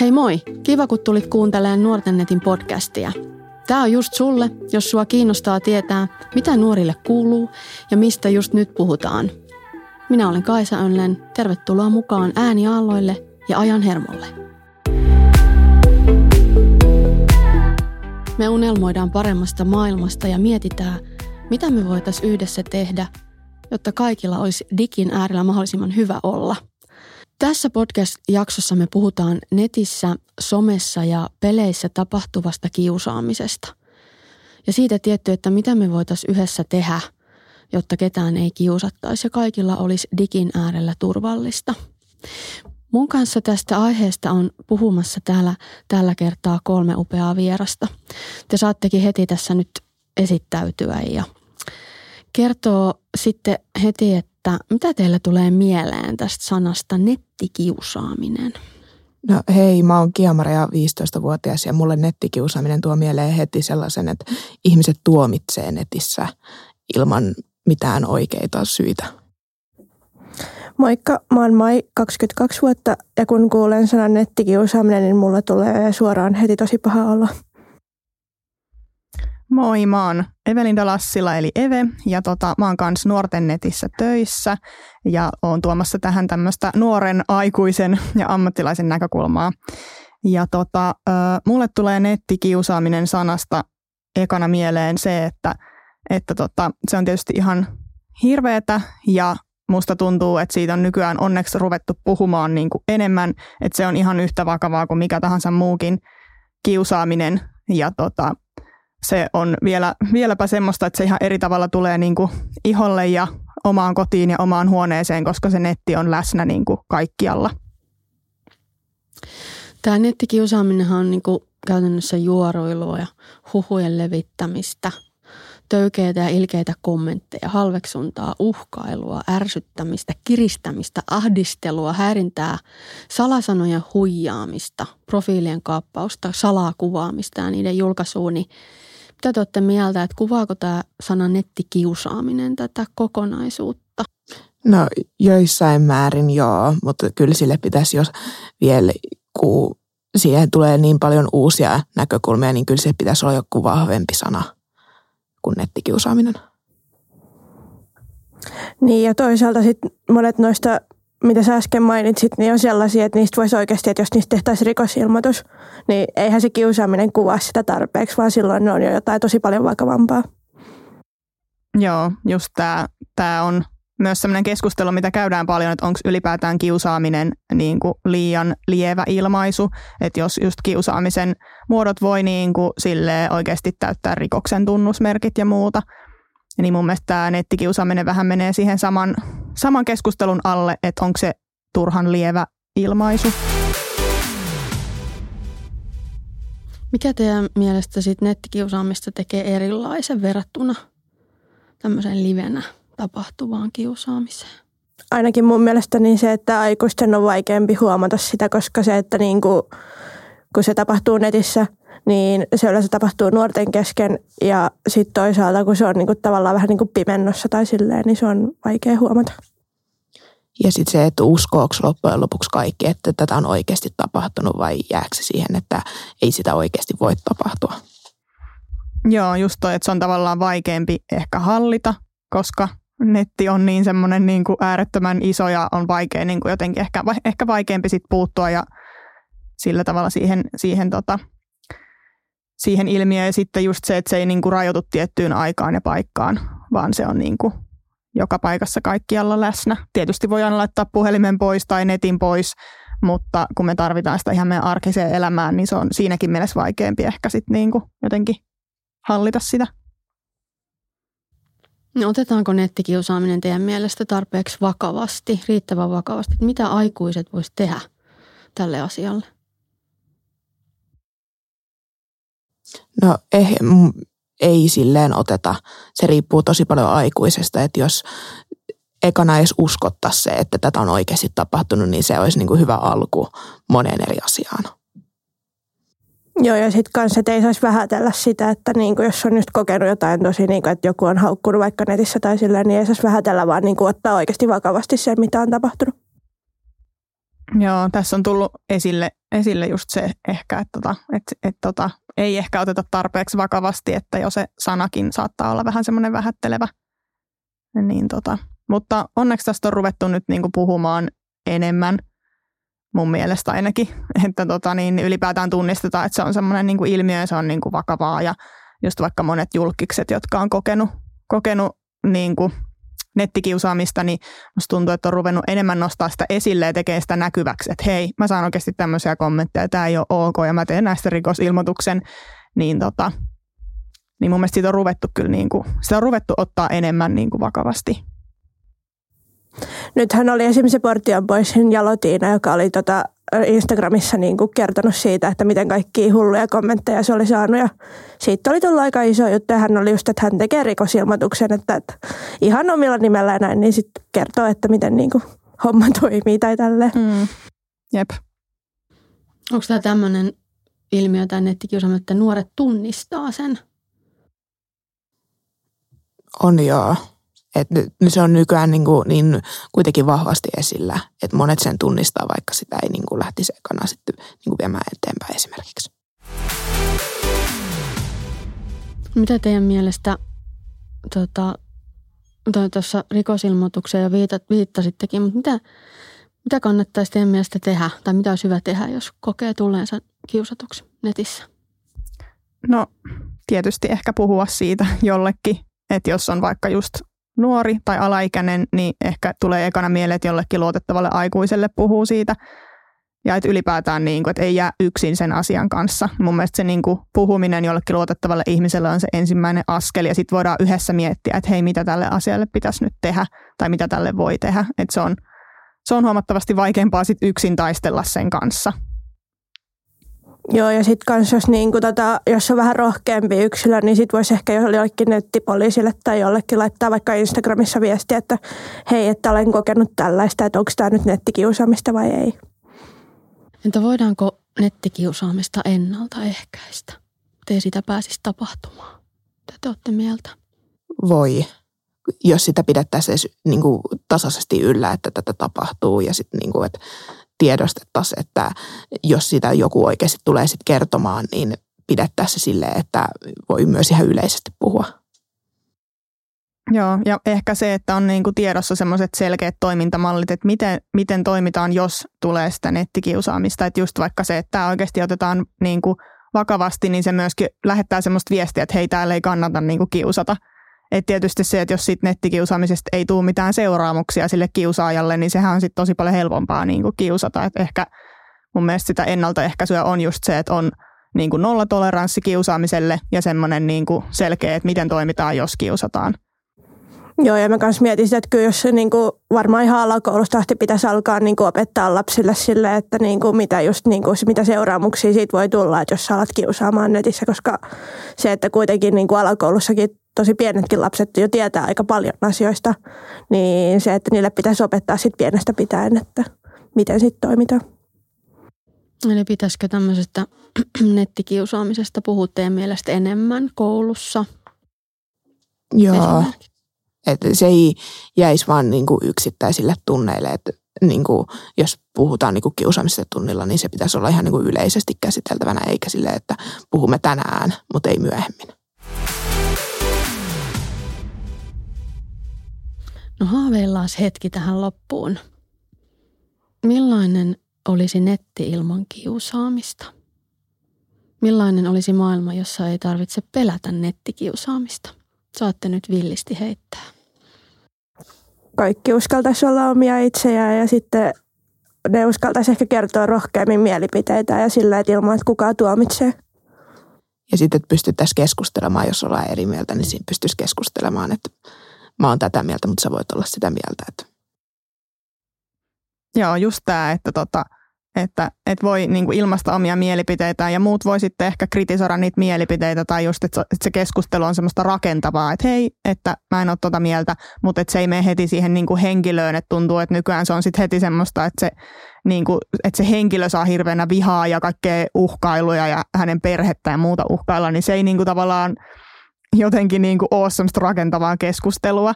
Hei moi! Kiva, kun tulit kuuntelemaan Nuorten netin podcastia. Tämä on just sulle, jos sua kiinnostaa tietää, mitä nuorille kuuluu ja mistä just nyt puhutaan. Minä olen Kaisa Önlen. Tervetuloa mukaan ääniaalloille ja ajan hermolle. Me unelmoidaan paremmasta maailmasta ja mietitään, mitä me voitaisiin yhdessä tehdä, jotta kaikilla olisi digin äärellä mahdollisimman hyvä olla – tässä podcast-jaksossa me puhutaan netissä, somessa ja peleissä tapahtuvasta kiusaamisesta. Ja siitä tietty, että mitä me voitaisiin yhdessä tehdä, jotta ketään ei kiusattaisi ja kaikilla olisi digin äärellä turvallista. Mun kanssa tästä aiheesta on puhumassa täällä tällä kertaa kolme upeaa vierasta. Te saattekin heti tässä nyt esittäytyä ja kertoo sitten heti, että että mitä teille tulee mieleen tästä sanasta nettikiusaaminen? No hei, mä oon Kiamaria 15-vuotias ja mulle nettikiusaaminen tuo mieleen heti sellaisen, että ihmiset tuomitsee netissä ilman mitään oikeita syitä. Moikka, mä oon Mai, 22 vuotta ja kun kuulen sanan nettikiusaaminen, niin mulle tulee suoraan heti tosi paha olla. Moi, mä oon Evelinda Lassila eli Eve ja tota, mä oon kanssa nuorten netissä töissä ja oon tuomassa tähän tämmöistä nuoren aikuisen ja ammattilaisen näkökulmaa. Ja tota, mulle tulee nettikiusaaminen sanasta ekana mieleen se, että, että tota, se on tietysti ihan hirveetä ja musta tuntuu, että siitä on nykyään onneksi ruvettu puhumaan niin kuin enemmän, että se on ihan yhtä vakavaa kuin mikä tahansa muukin kiusaaminen ja tota, se on vielä, vieläpä semmoista, että se ihan eri tavalla tulee niin kuin iholle ja omaan kotiin ja omaan huoneeseen, koska se netti on läsnä niin kuin kaikkialla. Tämä nettikiusaaminen on niin kuin käytännössä juoroilua ja huhujen levittämistä, töykeitä ja ilkeitä kommentteja, halveksuntaa, uhkailua, ärsyttämistä, kiristämistä, ahdistelua, häirintää, salasanojen huijaamista, profiilien kaappausta, salakuvaamista ja niiden julkaisuun, niin mitä te olette mieltä, että kuvaako tämä sana nettikiusaaminen tätä kokonaisuutta? No joissain määrin joo, mutta kyllä sille pitäisi jos vielä, kun siihen tulee niin paljon uusia näkökulmia, niin kyllä se pitäisi olla joku vahvempi sana kuin nettikiusaaminen. Niin ja toisaalta sitten monet noista mitä sä äsken mainitsit, niin on sellaisia, että niistä voisi oikeasti, että jos niistä tehtäisiin rikosilmoitus, niin eihän se kiusaaminen kuvaa sitä tarpeeksi, vaan silloin ne on jo jotain tosi paljon vakavampaa. Joo, just tämä tää on myös sellainen keskustelu, mitä käydään paljon, että onko ylipäätään kiusaaminen niin kuin liian lievä ilmaisu, että jos just kiusaamisen muodot voi niin kuin oikeasti täyttää rikoksen tunnusmerkit ja muuta – niin mun mielestä tämä nettikiusaaminen vähän menee siihen saman, saman keskustelun alle, että onko se turhan lievä ilmaisu. Mikä teidän mielestä sit nettikiusaamista tekee erilaisen verrattuna tämmöiseen livenä tapahtuvaan kiusaamiseen? Ainakin mun mielestä niin se, että aikuisten on vaikeampi huomata sitä, koska se, että niin kuin, kun se tapahtuu netissä – niin se yleensä tapahtuu nuorten kesken ja sitten toisaalta kun se on niinku tavallaan vähän niin kuin pimennossa tai silleen, niin se on vaikea huomata. Ja sitten se, että uskooko loppujen lopuksi kaikki, että tätä on oikeasti tapahtunut vai jääkö se siihen, että ei sitä oikeasti voi tapahtua? Joo, just toi, että se on tavallaan vaikeampi ehkä hallita, koska netti on niin semmoinen niin kuin äärettömän iso ja on vaikea niin kuin jotenkin ehkä, ehkä vaikeampi sit puuttua ja sillä tavalla siihen, siihen tota, siihen ilmiöön ja sitten just se, että se ei niin kuin rajoitu tiettyyn aikaan ja paikkaan, vaan se on niin kuin joka paikassa kaikkialla läsnä. Tietysti voi aina laittaa puhelimen pois tai netin pois, mutta kun me tarvitaan sitä ihan meidän arkiseen elämään, niin se on siinäkin mielessä vaikeampi ehkä sitten niin kuin jotenkin hallita sitä. No otetaanko nettikiusaaminen teidän mielestä tarpeeksi vakavasti, riittävän vakavasti? Mitä aikuiset voisivat tehdä tälle asialle? No eh, ei silleen oteta. Se riippuu tosi paljon aikuisesta, että jos ekana edes uskottaisi se, että tätä on oikeasti tapahtunut, niin se olisi niin kuin hyvä alku moneen eri asiaan. Joo, ja sitten kanssa, että ei saisi vähätellä sitä, että niin kuin jos on just kokenut jotain tosi, niin kuin, että joku on haukkunut vaikka netissä tai silleen, niin ei saisi vähätellä, vaan niin kuin ottaa oikeasti vakavasti sen, mitä on tapahtunut. Joo, tässä on tullut esille, esille just se ehkä, että tota, et, et tota, ei ehkä oteta tarpeeksi vakavasti, että jo se sanakin saattaa olla vähän semmoinen vähättelevä. Niin tota, mutta onneksi tästä on ruvettu nyt niinku puhumaan enemmän, mun mielestä ainakin, että tota, niin ylipäätään tunnistetaan, että se on semmoinen niinku ilmiö ja se on niinku vakavaa ja just vaikka monet julkikset, jotka on kokenut, kokenut niinku nettikiusaamista, niin musta tuntuu, että on ruvennut enemmän nostaa sitä esille ja tekee sitä näkyväksi, että hei, mä saan oikeasti tämmöisiä kommentteja, tämä ei ole ok ja mä teen näistä rikosilmoituksen, niin, tota, niin mun mielestä siitä on ruvettu kyllä niin kuin, sitä on ruvettu ottaa enemmän niin kuin vakavasti. Nythän oli esimerkiksi Portion Boysin Jalotiina, joka oli tota Instagramissa niin kuin kertonut siitä, että miten kaikki hulluja kommentteja se oli saanut. Ja siitä oli tullut aika iso juttu. Hän oli just, että hän tekee rikosilmoituksen, että, että ihan omilla nimellä ja näin, niin sitten kertoo, että miten niin kuin homma toimii tai tälleen. Mm. Jep. Onko tämä tämmöinen ilmiö tai nettikiusaaminen, että nuoret tunnistaa sen? On joo. Et se on nykyään niin, kuin, niin kuitenkin vahvasti esillä, että monet sen tunnistaa, vaikka sitä ei niin kuin lähtisi ekana sitten niin kuin viemään eteenpäin esimerkiksi. Mitä teidän mielestä tota, tuossa rikosilmoitukseen ja viitat, viittasittekin, mutta mitä, mitä kannattaisi teidän mielestä tehdä tai mitä olisi hyvä tehdä, jos kokee tulleensa kiusatuksi netissä? No tietysti ehkä puhua siitä jollekin, että jos on vaikka just nuori tai alaikäinen, niin ehkä tulee ekana mieleen, että jollekin luotettavalle aikuiselle puhuu siitä. Ja että ylipäätään niin kuin, että ei jää yksin sen asian kanssa. Mun mielestä se niin kuin, puhuminen jollekin luotettavalle ihmiselle on se ensimmäinen askel. Ja sitten voidaan yhdessä miettiä, että hei, mitä tälle asialle pitäisi nyt tehdä tai mitä tälle voi tehdä. Että se on, se on huomattavasti vaikeampaa sit yksin taistella sen kanssa. Joo, ja sitten kans jos, niinku tota, jos on vähän rohkeampi yksilö, niin sitten voisi ehkä jollekin nettipoliisille tai jollekin laittaa vaikka Instagramissa viestiä, että hei, että olen kokenut tällaista, että onko tämä nyt nettikiusaamista vai ei. Entä voidaanko nettikiusaamista ennaltaehkäistä, ettei sitä pääsisi tapahtumaan? Mitä te olette mieltä? Voi, jos sitä pidettäisiin niin kuin tasaisesti yllä, että tätä tapahtuu ja sitten niin kuin, että tiedostettaisiin, että jos sitä joku oikeasti tulee sitten kertomaan, niin pidettäisiin se silleen, että voi myös ihan yleisesti puhua. Joo, ja ehkä se, että on niinku tiedossa semmoiset selkeät toimintamallit, että miten, miten toimitaan, jos tulee sitä nettikiusaamista. Että just vaikka se, että tämä oikeasti otetaan niinku vakavasti, niin se myöskin lähettää semmoista viestiä, että hei, täällä ei kannata niinku kiusata – et tietysti se, että jos sit nettikiusaamisesta ei tule mitään seuraamuksia sille kiusaajalle, niin sehän on sitten tosi paljon helpompaa niin kuin kiusata. Et ehkä mun mielestä sitä ennaltaehkäisyä on just se, että on niin kuin nollatoleranssi kiusaamiselle ja semmoinen niin kuin selkeä, että miten toimitaan, jos kiusataan. Joo, ja mä myös mietin sitä, että kyllä jos niin kuin varmaan ihan alakoulusta asti pitäisi alkaa niin kuin opettaa lapsille sille, että niin kuin mitä, just, niin kuin, mitä seuraamuksia siitä voi tulla, että jos sä alat kiusaamaan netissä, koska se, että kuitenkin niin kuin alakoulussakin tosi pienetkin lapset jo tietää aika paljon asioista, niin se, että niille pitäisi opettaa sit pienestä pitäen, että miten sitten toimitaan. Eli pitäisikö tämmöisestä nettikiusaamisesta puhua teidän mielestä enemmän koulussa? Joo, että se ei jäisi vaan niin kuin yksittäisille tunneille, että niin kuin, jos puhutaan niin kuin kiusaamisesta tunnilla, niin se pitäisi olla ihan niin kuin yleisesti käsiteltävänä, eikä sille, että puhumme tänään, mutta ei myöhemmin. No haaveillaan hetki tähän loppuun. Millainen olisi netti ilman kiusaamista? Millainen olisi maailma, jossa ei tarvitse pelätä nettikiusaamista? Saatte nyt villisti heittää. Kaikki uskaltaisi olla omia itseään ja sitten ne uskaltaisi ehkä kertoa rohkeammin mielipiteitä ja sillä, että ilman, että kukaan tuomitsee. Ja sitten, että pystyttäisiin keskustelemaan, jos ollaan eri mieltä, niin siinä pystyisi keskustelemaan, että mä oon tätä mieltä, mutta sä voit olla sitä mieltä. Että. Joo, just tämä, että, tota, että, että voi niin kuin ilmaista omia mielipiteitä ja muut voi sitten ehkä kritisoida niitä mielipiteitä tai just, että se keskustelu on semmoista rakentavaa, että hei, että mä en ole tota mieltä, mutta että se ei mene heti siihen niin kuin henkilöön, että tuntuu, että nykyään se on sitten heti semmoista, että se, niin kuin, että se henkilö saa hirveänä vihaa ja kaikkea uhkailuja ja hänen perhettä ja muuta uhkailla, niin se ei niin kuin tavallaan jotenkin niin kuin semmoista rakentavaa keskustelua.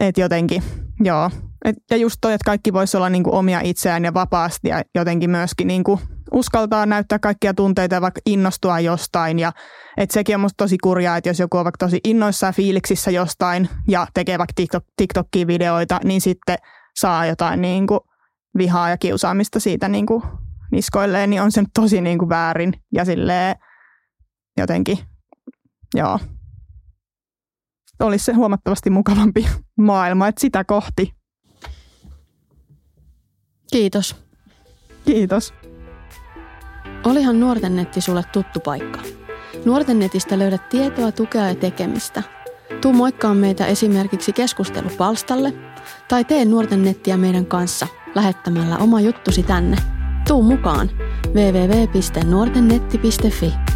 Et jotenkin, joo. Et, ja just toi, että kaikki voisi olla niinku omia itseään ja vapaasti ja jotenkin myöskin niinku uskaltaa näyttää kaikkia tunteita ja vaikka innostua jostain. Ja et sekin on musta tosi kurjaa, että jos joku on vaikka tosi innoissaan fiiliksissä jostain ja tekee vaikka TikTok, TikTokia videoita, niin sitten saa jotain niinku vihaa ja kiusaamista siitä niinku niskoilleen, niin on se tosi niinku väärin ja silleen jotenkin, joo, olisi se huomattavasti mukavampi maailma, että sitä kohti. Kiitos. Kiitos. Olihan Nuorten netti sulle tuttu paikka. Nuorten netistä löydät tietoa, tukea ja tekemistä. Tuu moikkaa meitä esimerkiksi keskustelupalstalle tai tee Nuorten nettiä meidän kanssa lähettämällä oma juttusi tänne. Tuu mukaan www.nuortennetti.fi.